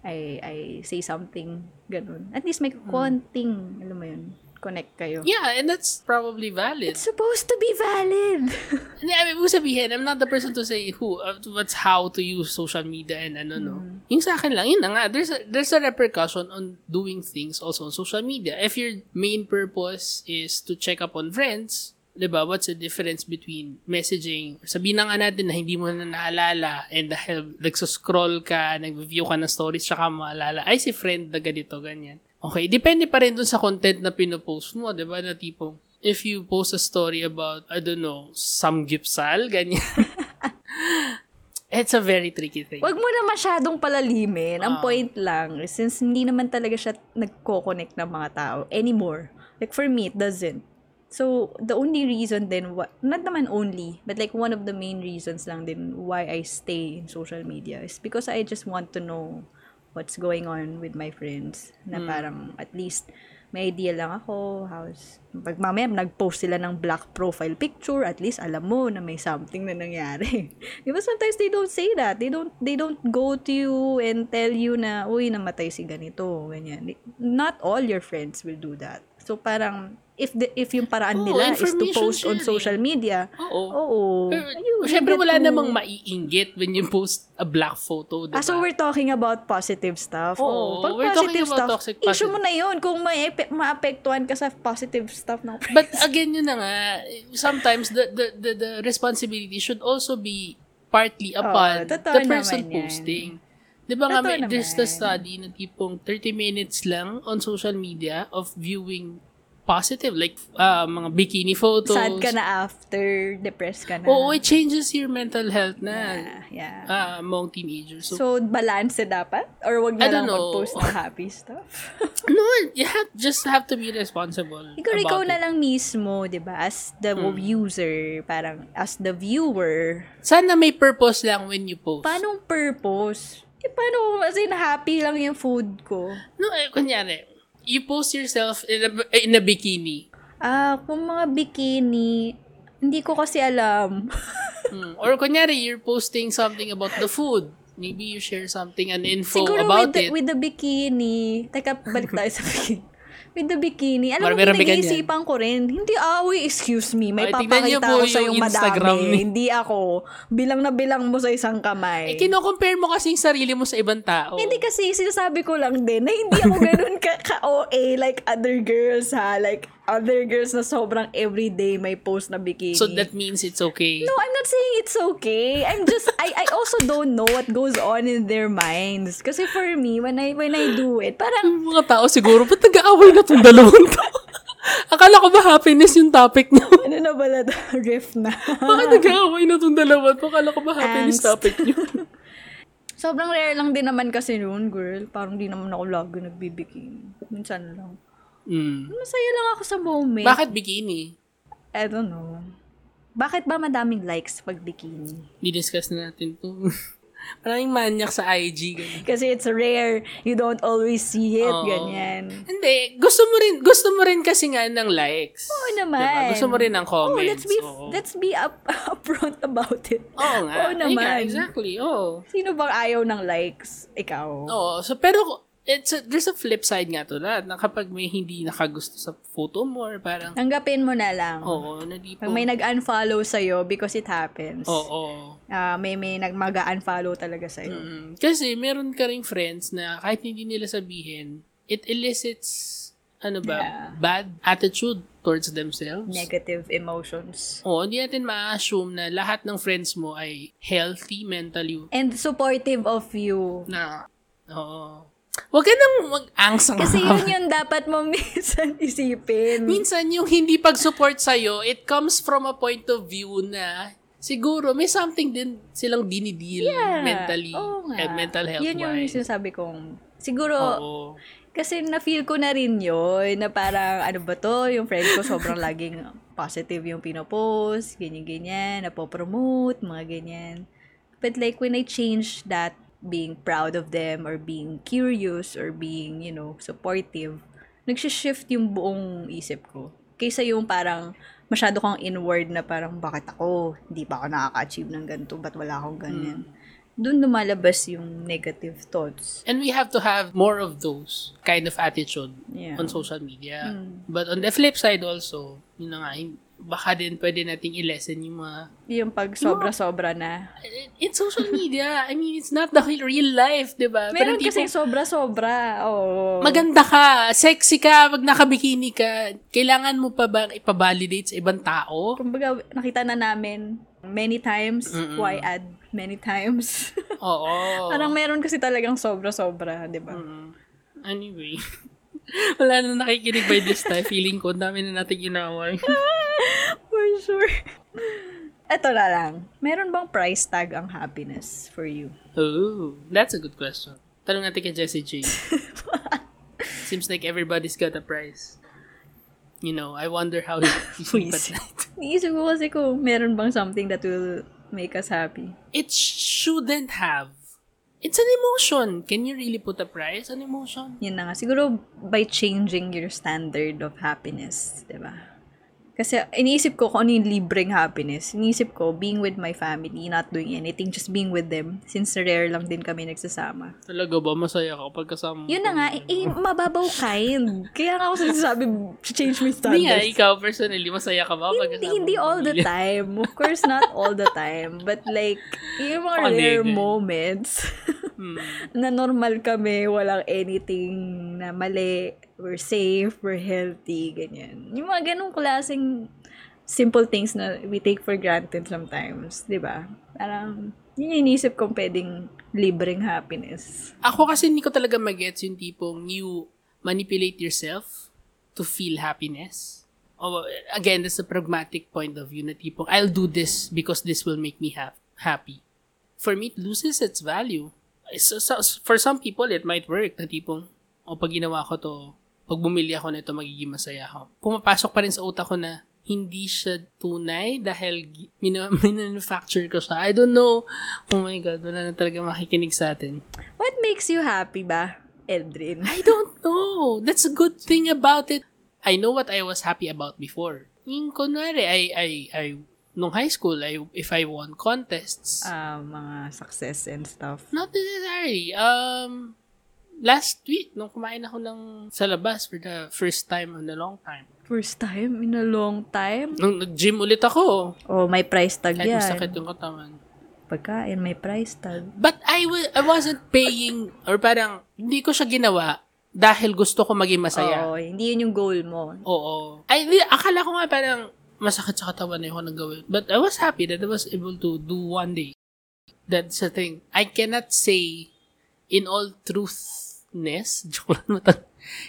S2: I, I say something, ganun. At least may konting, alam mo yun, connect kayo.
S1: Yeah, and that's probably valid.
S2: It's supposed to be valid.
S1: Hindi, I mean, sabihin, I'm not the person to say who, uh, what's how to use social media and ano, no. Yung sa akin lang, yun na nga, there's a, there's a repercussion on doing things also on social media. If your main purpose is to check up on friends, 'di ba? What's the difference between messaging? Sabihin na nga natin na hindi mo na naalala and dahil nagsuscroll ka, nag-view ka ng stories, tsaka maalala, ay si friend na ganito, ganyan. Okay, depende pa rin dun sa content na pinopost mo, 'di ba? Na tipong, if you post a story about, I don't know, some gipsal, ganyan. It's a very tricky thing.
S2: Wag mo na masyadong palalimin. Ang
S1: Ah.
S2: point lang, since hindi naman talaga siya nagko-connect ng mga tao anymore. Like for me, it doesn't. So, the only reason then, what, not naman only, but like one of the main reasons lang din why I stay in social media is because I just want to know what's going on with my friends. Na parang at least may idea lang ako how's pag mamaya nag-post sila ng black profile picture at least alam mo na may something na nangyari. Di ba sometimes they don't say that? They don't they don't go to you and tell you na uy namatay si ganito ganyan. Not all your friends will do that. So parang if the, if yung paraan
S1: Oo,
S2: nila is to post on
S1: sharing.
S2: social media
S1: Oo.
S2: oo
S1: syempre,
S2: get
S1: wala
S2: to-
S1: namang maiinggit when you post a black photo, diba?
S2: Ah, so we're talking about positive stuff.
S1: Oo,
S2: Pag
S1: we're talking
S2: positive
S1: about
S2: stuff,
S1: toxic
S2: issue
S1: positive.
S2: mo na yun kung may maapektuhan ka sa positive stuff ng friends.
S1: But again, yun na nga, sometimes the, the, the, the responsibility should also be partly upon
S2: totoo
S1: the person
S2: naman yan.
S1: posting. Di ba nga, may, there's the study na tipong 30 minutes lang on social media of viewing positive. Like, uh, mga bikini photos.
S2: Sad ka na after, depressed ka na.
S1: Oo, it changes your mental health na.
S2: Yeah, yeah.
S1: ah, among teenagers. So,
S2: So, balance dapat? Or wag na lang mag-post ng happy stuff?
S1: no, you have, just have to be responsible
S2: ikaw, ikaw na lang mismo, di ba? As the
S1: Hmm.
S2: user, parang as the viewer,
S1: Sana may purpose lang when you post.
S2: paanong purpose? Eh, paano, as in, happy lang yung food ko?
S1: No, eh, kunyari, you post yourself in a, in a bikini.
S2: Ah, kung mga bikini, hindi ko kasi alam.
S1: Hmm. Or kunyari, you're posting something about the food. Maybe you share something, an info
S2: Siguro
S1: about
S2: with the,
S1: it.
S2: with the bikini, teka, balik tayo sa bikini. With the bikini, alam mo, pinag-iisipan ko rin, hindi, ah, uy, excuse me, may
S1: Ay,
S2: papakita ako sa
S1: yung Instagram
S2: madami.
S1: ni-
S2: Hindi ako. Bilang na bilang mo sa isang kamay.
S1: Eh, kino-compare mo kasi yung sarili mo sa ibang tao.
S2: Hindi kasi, sinasabi ko lang din na hindi ako ganun ka, ka-OA like other girls ha. Like other girls na sobrang everyday may post na bikini.
S1: So that means it's okay.
S2: No, I'm not saying it's okay. I'm just I I also don't know what goes on in their minds. Kasi for me, when I when I do it, parang
S1: Yung mga tao siguro, ba't nag-aaway na tong dalawang to? Akala ko ba happiness yung topic niyo?
S2: ano na pala? Riff na.
S1: Bakit nag-aaway na tong dalawa to? Akala ko ba happiness
S2: Angst.
S1: topic niyo?
S2: Sobrang rare lang din naman kasi noon, girl. Parang di naman ako lagi nagbibikini. Minsan lang.
S1: Hmm.
S2: Masaya lang ako sa moment.
S1: Bakit bikini?
S2: I don't know. Bakit ba madaming likes pag bikini?
S1: Di-discuss na natin to. Maraming manyak sa IG. Ganun.
S2: Kasi it's rare. You don't always see it.
S1: Oo.
S2: Ganyan.
S1: Hindi, gusto mo rin, gusto mo rin kasi nga ng likes.
S2: Oo naman.
S1: Diba? Gusto mo rin ng
S2: Oh,
S1: comments.
S2: let's be
S1: Oo.
S2: let's be up, upfront about it.
S1: Oo nga.
S2: Oo
S1: Ay nga,
S2: naman.
S1: exactly. Oo.
S2: Sino bang ayaw ng likes? Ikaw.
S1: Oo. So, pero, it's a, there's a flip side nga to lahat. Na kapag may hindi nakagusto sa photo mo, or parang,
S2: Tanggapin mo na lang.
S1: oo, na di po.
S2: Pag may nag-unfollow sa'yo because it happens.
S1: Oo.
S2: Ah, may may nag mag-unfollow talaga sa'yo.
S1: Mm. Kasi meron ka ring friends na kahit hindi nila sabihin, it elicits, ano ba,
S2: Yeah.
S1: bad attitude towards themselves.
S2: Negative emotions.
S1: Oo, hindi natin ma-assume na lahat ng friends mo ay healthy mentally
S2: And supportive of you.
S1: na, oo. Huwag ka nang mag-angsang
S2: Kasi yun yung dapat mo minsan isipin.
S1: Minsan, yung hindi pag-support sa'yo, it comes from a point of view na siguro may something din silang dinidil mentally
S2: Oo nga.
S1: and mental health
S2: Yun yung
S1: wise.
S2: sinasabi kong, siguro,
S1: Oo.
S2: kasi na-feel ko na rin yun, na parang, ano ba to, yung friend ko sobrang laging positive yung pinopost, ganyan-ganyan, napopromote, mga ganyan. But like, when I change that, being proud of them, or being curious, or being, you know, supportive, nagsishift yung buong isip ko. Kaysa yung parang, masyado kang inward na parang, bakit ako? Hindi pa ako nakaka-achieve ng ganito? Ba't wala akong ganyan? Doon lumalabas yung negative thoughts.
S1: And we have to have more of those kind of attitude
S2: Yeah.
S1: on social media. But on the flip side also, yun na nga, baka din pwede nating i-lessen yung mga
S2: Yung pag sobra-sobra na.
S1: it's social media. I mean, it's not the real life, di ba?
S2: Meron
S1: Parang
S2: kasi
S1: tipong,
S2: sobra-sobra. Oo.
S1: maganda ka, sexy ka, pag nakabikini ka, kailangan mo pa ba ipabalidate sa ibang tao?
S2: Kumbaga, nakita na namin many times. Why add many times?
S1: Oo.
S2: Parang meron kasi talagang sobra-sobra, di ba?
S1: Anyway. Wala na nakikinig by this time. Feeling ko, dami na natin ginaway.
S2: For sure. Ito na lang. Meron bang price tag ang happiness for you?
S1: oh, that's a good question. Tanong natin kay Jessie J. Seems like everybody's got a price. You know, I wonder how he, he sleep at night.
S2: Iisip ko kasi kung meron bang something that will make us happy.
S1: It shouldn't have. It's an emotion. Can you really put a price on emotion?
S2: Yun na nga. Siguro by changing your standard of happiness, di ba? Kasi iniisip ko kung ano yung libreng happiness. Iniisip ko, being with my family, not doing anything, just being with them. Since rare lang din kami nagsasama.
S1: Talaga ba? Masaya ka pag kasama?
S2: Yun na nga, eh, eh, mababaw kind. Kaya nga ako sinasabi, change my
S1: Hindi nga,
S2: standards.
S1: ikaw personally, masaya ka ba pag
S2: Hindi, hindi all the time. Of course, not all the time. But like, yung mga rare moments
S1: Hmm.
S2: na normal kami, walang anything na mali, we're safe, we're healthy, ganyan. Yung mga ganong klaseng simple things na we take for granted sometimes, di ba? Parang, yun yung inisip kong pwedeng libreng happiness.
S1: Ako kasi hindi ko talaga magets yung tipong you manipulate yourself to feel happiness. Oh, again, that's a pragmatic point of view na tipong, I'll do this because this will make me ha- happy. For me, it loses its value. So, so, for some people, it might work na tipong, o pag ginawa ko to, pag bumili ako nito, magiging masaya ako. Pumapasok pa rin sa utak ko na hindi siya tunay dahil gi- mina- manufacture ko siya. I don't know. Oh my God, wala na talaga makikinig sa atin.
S2: What makes you happy ba, Eldrin?
S1: I don't know. That's a good thing about it. I know what I was happy about before. Yung kunwari, I, I, I, nung high school, I, if I won contests,
S2: Ah, mga success and stuff.
S1: not necessarily. Um, last week, nung kumain ako ng sa labas for the first time in a long time.
S2: First time in a long time.
S1: Nung nag-gym ulit ako,
S2: Oh, may price tag
S1: kahit
S2: yan.
S1: masakit yung katawan.
S2: Pagkain, may price tag.
S1: But I, wa- I wasn't paying, or parang, hindi ko siya ginawa dahil gusto ko maging masaya.
S2: Oo, hindi yun yung goal mo.
S1: Oo. Ay, akala ko nga parang masakit sa katawan na yung gawin. But I was happy that I was able to do one day. That's the thing. I cannot say in all truthness, joke lang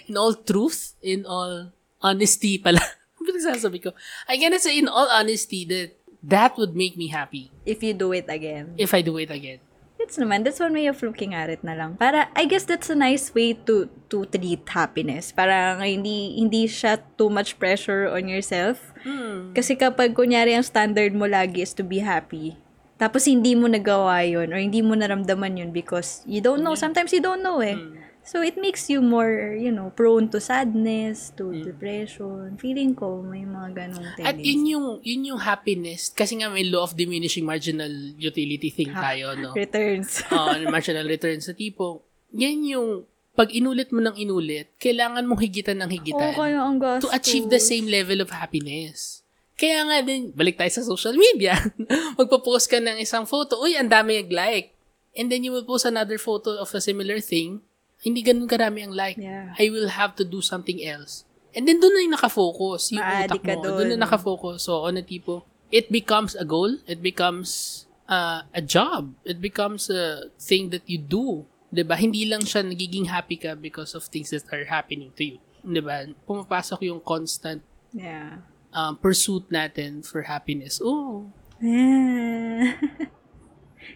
S1: in all truth, in all honesty pala. Pinagsasabi ko? I cannot say in all honesty that that would make me happy
S2: If you do it again.
S1: if I do it again.
S2: That's naman, that's one way of looking at it na lang. Para, I guess that's a nice way to to treat happiness. Para hindi, hindi siya too much pressure on yourself.
S1: Hmm.
S2: Kasi kapag kunyari ang standard mo lagi is to be happy, tapos hindi mo nagawa yun or hindi mo naramdaman yun because you don't know. Sometimes you don't know eh.
S1: Hmm.
S2: So, it makes you more, you know, prone to sadness, to
S1: Hmm.
S2: depression. Feeling ko, may mga ganong
S1: At
S2: tendency.
S1: yun yung, yun yung happiness. Kasi nga may law of diminishing marginal utility thing tayo, no?
S2: Returns.
S1: uh, marginal returns sa tipo, yan yung pag inulit mo ng inulit, kailangan mong higitan ng higitan
S2: Oo, kaya ang gastos.
S1: to achieve the same level of happiness. Kaya nga din, balik tayo sa social media. Magpo-post ka ng isang photo, uy, ang dami nag-like. And then you will post another photo of a similar thing, hindi ganun karami ang like.
S2: Yeah.
S1: I will have to do something else. And then doon na yung nakafocus, yung
S2: Ma-addict
S1: utak mo. Doon na nakafocus. So, on a tipo, it becomes a goal. It becomes uh, a job. It becomes a thing that you do. 'Di ba Hindi lang siya nagiging happy ka because of things that are happening to you. 'Di ba Pumapasok yung constant
S2: Yeah.
S1: um, pursuit natin for happiness. Oh,
S2: Ah.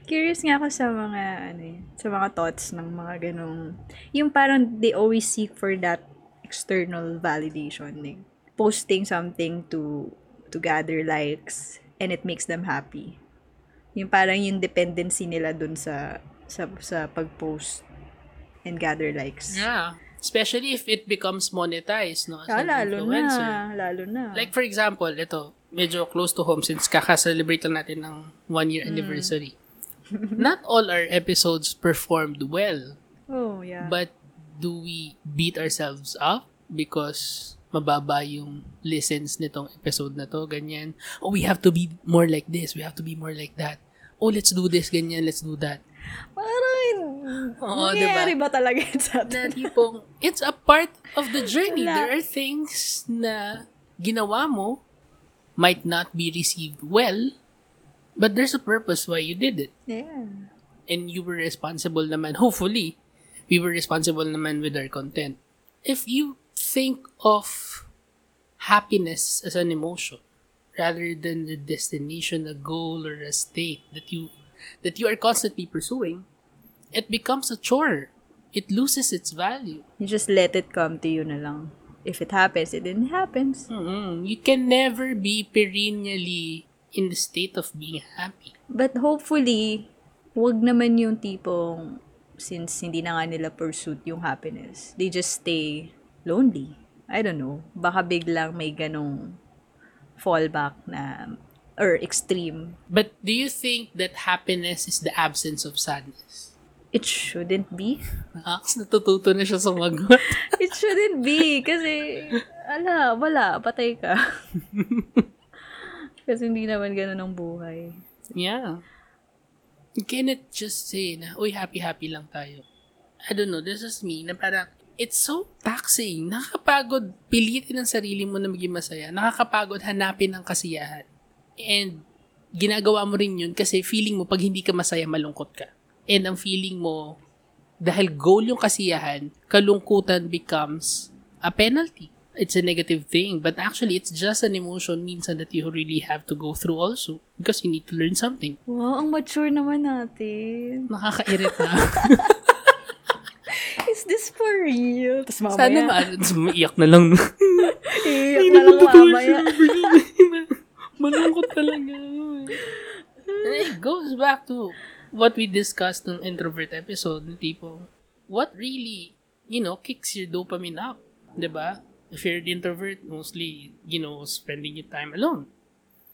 S2: Curious nga ako sa mga ano eh, sa mga thoughts ng mga ganong yung parang they always seek for that external validation like posting something to to gather likes and it makes them happy. Yung parang yung dependency nila dun sa sa sa pag-post and gather likes.
S1: yeah. Especially if it becomes monetized, no? As
S2: Ah, lalo
S1: influencer.
S2: na, lalo na.
S1: Like for example, ito, medyo close to home since kaka-celebrate lang natin ng one year anniversary. Not all our episodes performed well,
S2: oh, yeah.
S1: but do we beat ourselves up because mababa yung listens nitong episode na to, ganyan. Oh, we have to be more like this, we have to be more like that. Oh, let's do this, ganyan, let's do that.
S2: parang
S1: Oo,
S2: nangyayari
S1: diba?
S2: ba talaga yun sa
S1: na
S2: atin?
S1: tipong, it's a part of the journey. There are things na ginawa mo might not be received well, but there's a purpose why you did it.
S2: Yeah.
S1: And you were responsible naman, hopefully, we were responsible naman with our content. If you think of happiness as an emotion, rather than the destination, a goal, or a state that you that you are constantly pursuing, it becomes a chore. It loses its value.
S2: You just let it come to you na lang. If it happens, it then happens.
S1: Mm-mm. You can never be perennially in the state of being happy.
S2: But hopefully, wag naman yung tipong since hindi na nga nila pursuit yung happiness. They just stay lonely. I don't know. Baka biglang may ganong fallback na or extreme.
S1: But do you think that happiness is the absence of sadness?
S2: It shouldn't be.
S1: Nakaks natututo na siya sumagot.
S2: It shouldn't be. Kasi, ala, wala. Patay ka. kasi hindi naman ganun ang buhay.
S1: yeah. You cannot just say na, uy, happy-happy lang tayo. I don't know, this is me, na parang, it's so taxing. Nakakapagod pilitin ang sarili mo na maging masaya. Nakakapagod hanapin ang kasiyahan. And, ginagawa mo rin yun kasi feeling mo pag hindi ka masaya, malungkot ka. And ang feeling mo, dahil goal yung kasiyahan, kalungkutan becomes a penalty. It's a negative thing. But actually, it's just an emotion minsan that you really have to go through also. Because you need to learn something.
S2: Wow, ang mature naman natin.
S1: Nakakairita.
S2: Is this for real? Tapos mamaya,
S1: Sana ma- iyak na lang.
S2: iiyak na lang mamaya.
S1: Malungkot talaga. And it goes back to what we discussed ng introvert episode, ng tipo, what really, you know, kicks your dopamine up, 'di ba? If you're an introvert, mostly, you know, spending your time alone.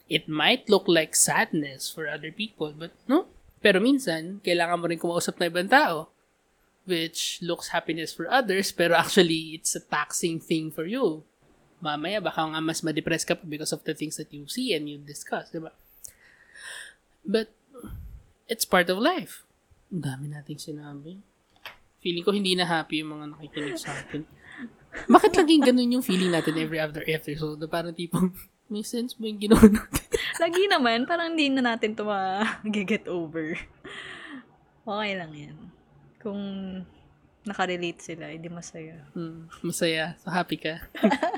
S1: It might look like sadness for other people, but no. Pero minsan, kailangan mo rin kumausap ng ibang tao, which looks happiness for others, pero actually, it's a taxing thing for you. Mamaya, baka nga mas ma-depress ka pa because of the things that you see and you discuss, di ba? But, it's part of life. Ang dami nating sinabi. Feeling ko hindi na happy yung mga nakikinig sa atin. Bakit laging ganun yung feeling natin every after episode? Na parang tipong, may sense ba yung ginawa natin?
S2: Lagi naman, parang hindi na natin ito ma-get over. Okay lang yan. Kung nakarelate sila, hindi masaya.
S1: Hmm, masaya. So, happy ka.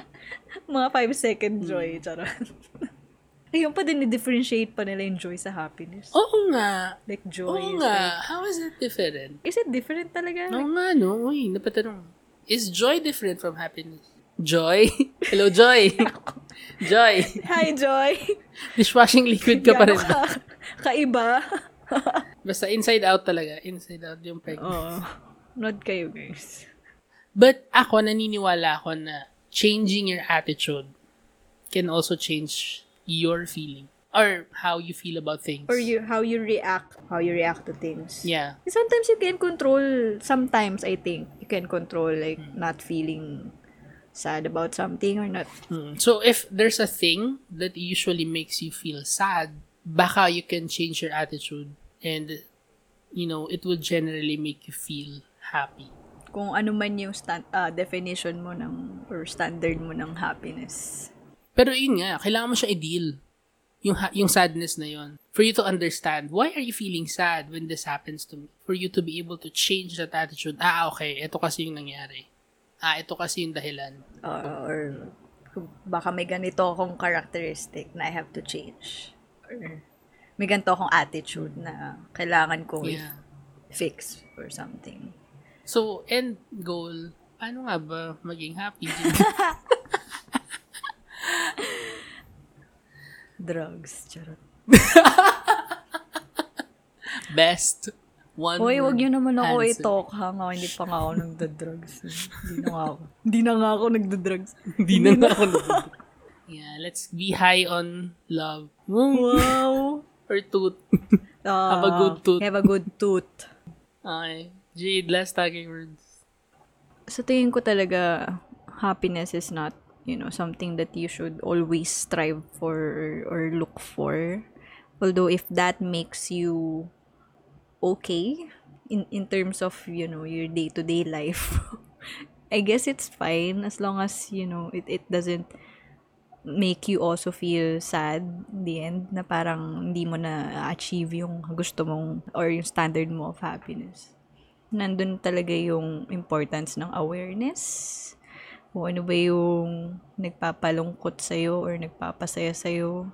S2: Mga 5 second joy, charot. Ayun pa din, differentiate pa nila yung joy sa happiness.
S1: Oo nga.
S2: Like joy.
S1: Oo nga.
S2: like-
S1: How is it different?
S2: is it different talaga?
S1: Oo nga, no? Uy, napatanong. Is joy different from happiness? Joy? Hello, Joy. Joy.
S2: Hi, Joy!
S1: Dishwashing liquid ka pa rin.
S2: Ka, kaiba.
S1: Basta inside out talaga. Inside out yung peg.
S2: Oo. Nod kayo, guys.
S1: But ako, naniniwala ako na changing your attitude can also change your feeling or how you feel about things.
S2: Or you, how you react, how you react to things.
S1: Yeah.
S2: Sometimes you can control, sometimes I think, you can control like not feeling sad about something or not.
S1: Hmm. So if there's a thing that usually makes you feel sad, baka you can change your attitude and you know, it will generally make you feel happy.
S2: Kung ano man yung stand, ah, definition mo ng, or standard mo ng happiness.
S1: Pero yun nga, kailangan mo siya i-deal. Yung, yung sadness na yun. For you to understand, why are you feeling sad when this happens to me? For you to be able to change that attitude. Ah, okay, ito kasi yung nangyari. Ah, ito kasi yung dahilan.
S2: Uh, or baka may ganito akong characteristic na I have to change. Or may ganito akong attitude na kailangan ko
S1: Yeah.
S2: fix or something.
S1: So, end goal, paano nga ba maging happy?
S2: Drugs. Charot.
S1: Best one
S2: Hoy, wag yun naman ako
S1: answer.
S2: i-talk ha. Nga, hindi pa nga ako nagda-drugs. Hindi na nga ako. Hindi na nga ako nagda-drugs.
S1: Hindi na nga ako nag- Yeah, let's be high on love.
S2: Wow!
S1: Or tooth.
S2: Ah,
S1: Have a good tooth.
S2: Have a good tooth.
S1: Okay. Jade, last talking words.
S2: Sa tingin ko talaga, happiness is not, you know, something that you should always strive for or, look for. Although if that makes you okay in in terms of, you know, your day-to-day life, I guess it's fine as long as, you know, it it doesn't make you also feel sad the end na parang hindi mo na achieve yung gusto mong or yung standard mo of happiness nandun talaga yung importance ng awareness. Kung ano ba yung nagpapalungkot sa'yo or nagpapasaya sa'yo.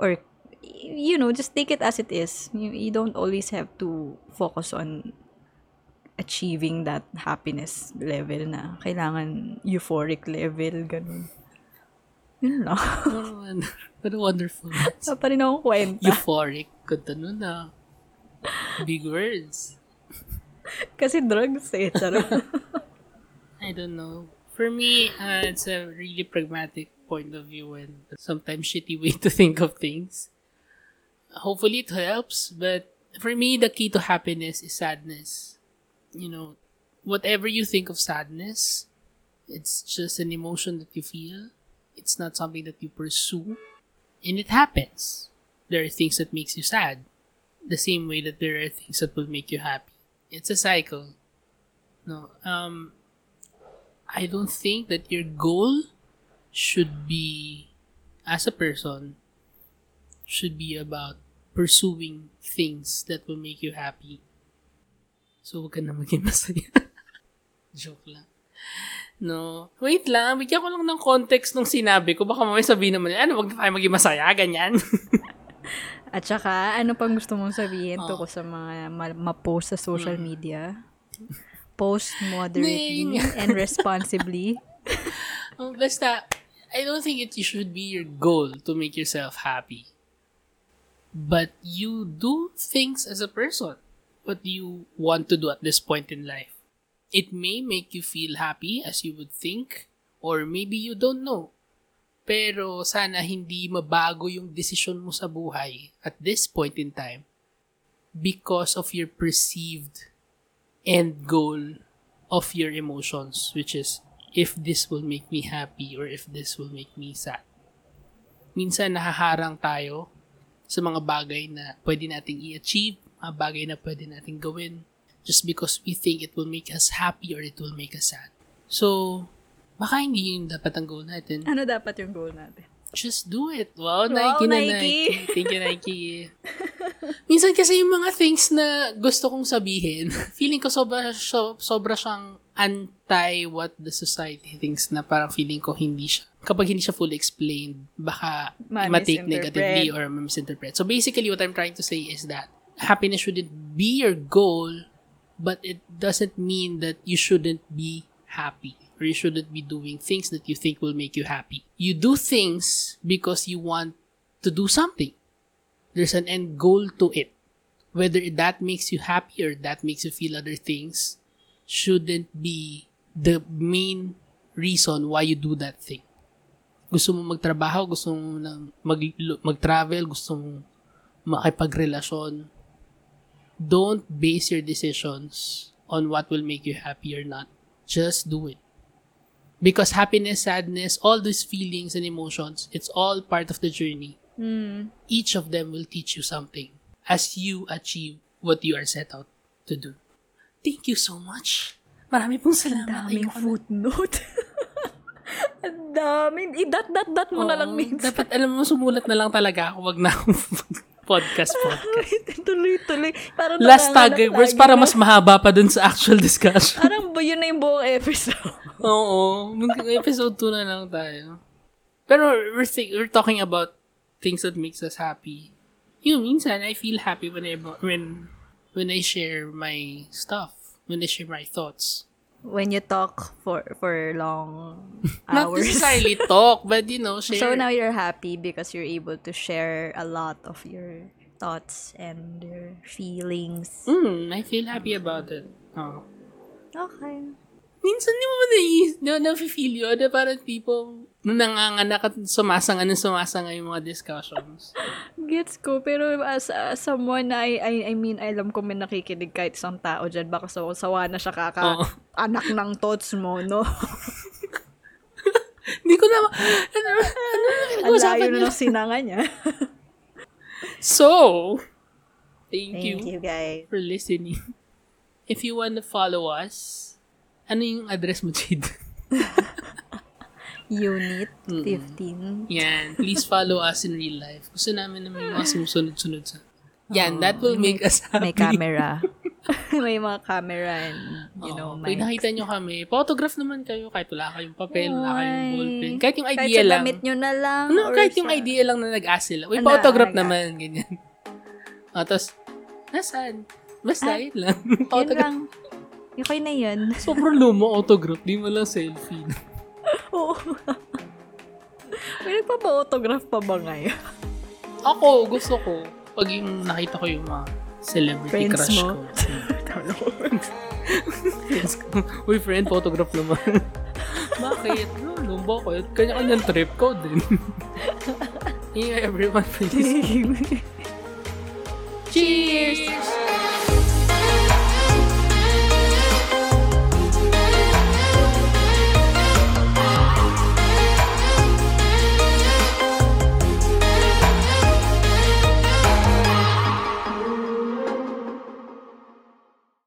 S2: Or, you know, just take it as it is. You, you don't always have to focus on achieving that happiness level na kailangan euphoric level, ganun. Yun lang.
S1: A wonderful.
S2: Wala pa rin akong kwenta.
S1: Euphoric. Ganda nun ah. Big words.
S2: Kasi drugs eh. Charot.
S1: I don't know. For me, uh, it's a really pragmatic point of view and sometimes shitty way to think of things. Hopefully it helps, but for me, the key to happiness is sadness. You know, whatever you think of sadness, it's just an emotion that you feel. It's not something that you pursue. And it happens. There are things that makes you sad. The same way that there are things that will make you happy. It's a cycle. No. Um I don't think that your goal should be as a person should be about pursuing things that will make you happy. So, huwag ka na maging masaya. Joke lang. No. Wait lang, bigyan ko lang ng context nung sinabi ko. Baka mamaya sabihin naman, ano, wag na tayo maging masaya, ganyan.
S2: At saka, ano pang gusto mong sabihin
S1: Oh.
S2: tungkol sa mga ma- ma-post sa social media? Post moderately and responsibly.
S1: Oh, basta, I don't think it should be your goal to make yourself happy. But you do things as a person. What you want to do at this point in life. It may make you feel happy as you would think, or maybe you don't know. Pero sana hindi mabago yung desisyon mo sa buhay at this point in time because of your perceived end goal of your emotions, which is if this will make me happy or if this will make me sad. Minsan nahaharang tayo sa mga bagay na pwede nating i-achieve, mga bagay na pwede nating gawin just because we think it will make us happy or it will make us sad. So, baka hindi yun dapat ang goal natin.
S2: Ano dapat yung goal natin?
S1: Just do it. Wow,
S2: Wow,
S1: Nike na
S2: Nike.
S1: Nike. Thank you, Nike. Minsan kasi yung mga things na gusto kong sabihin, feeling ko sobra, so, sobra siyang anti what the society thinks na parang feeling ko hindi siya. Kapag hindi siya fully explained, baka
S2: Ma-
S1: ma-take negatively or misinterpret. So basically, what I'm trying to say is that happiness shouldn't be your goal, but it doesn't mean that you shouldn't be happy or you shouldn't be doing things that you think will make you happy. You do things because you want to do something. There's an end goal to it. Whether that makes you happy or that makes you feel other things shouldn't be the main reason why you do that thing. Gusto mo magtrabaho, gusto mo mag, mag-travel, gusto mo makipagrelasyon. Don't base your decisions on what will make you happy or not. Just do it. Because happiness, sadness, all these feelings and emotions, it's all part of the journey.
S2: Hmm.
S1: Each of them will teach you something as you achieve what you are set out to do. Thank you so much. Marami pong salamat.
S2: Daming
S1: na-
S2: footnote. Ang dami. I-dot-dot-dot mo na lang
S1: Oo,
S2: minsan.
S1: Dapat alam mo, sumulat na lang talaga ako. Wag na akong podcast podcast.
S2: Tuloy-tuloy. Parang
S1: Last
S2: nanganganak
S1: tag words
S2: lagi
S1: para mas mahaba pa dun sa actual discussion.
S2: Parang yun na yung buong episode?
S1: Oo. Episode 2 na lang tayo. Pero we're, thi- we're talking about things that makes us happy. Yun, minsan, I feel happy when I, when, when I share my stuff. When I share my thoughts.
S2: When you talk for for long
S1: Not
S2: hours.
S1: necessarily talk, but you know, share.
S2: So now you're happy because you're able to share a lot of your thoughts and your feelings.
S1: Mm, I feel happy about it. Oh.
S2: Okay.
S1: Minsan di mo ba nai- na, na-feel yun na parang tipo, nanganganak at sumasanga ng sumasanga yung mga discussions.
S2: Gets ko. Pero as, as someone na I, I, I mean, alam ko may nakikinig kahit isang tao dyan. Baka sawa, sawa na siya kaka
S1: Oo.
S2: Anak ng thoughts mo, no?
S1: Hindi ko na, ano, ano, nila?
S2: na ng sinanga niya.
S1: So, thank,
S2: Thank
S1: you,
S2: you, guys.
S1: for listening. If you want to follow us, ano yung address mo, Jade?
S2: Unit 15.
S1: Yan, please follow us in real life. Gusto namin na may mga sumusunod-sunod sa... Yan, that will make us happy.
S2: May camera. may mga camera and, you know,
S1: Oo.
S2: may...
S1: Pag nakita nyo kami, photograph naman kayo kahit wala kayong papel, wala kayong
S2: Ay.
S1: ballpen. Kahit yung
S2: Kahit
S1: idea
S2: sa
S1: lang.
S2: damit nyo na lang.
S1: Ano,
S2: or
S1: kahit yung
S2: sa-
S1: idea lang na nag-ask sila. Uy,
S2: Ano,
S1: photograph
S2: nag-
S1: naman, ganyan. O, tapos, nasaan? Basta,
S2: Ah,
S1: yun lang.
S2: Yun
S1: Autograph.
S2: lang. Okay na yun.
S1: Sobrang lumo autograph. Di mo lang selfie.
S2: Oo. May nagpapa-autograph pa ba ngayon?
S1: Ako, gusto ko, pag yung nakita ko yung mga celebrity
S2: Friends
S1: crush
S2: mo?
S1: ko. Friends ko. Uy, friend, photograph naman. Bakit? No, no, bakit? Kanya-kanyang trip ko din. Hey, everyone, please. Cheers!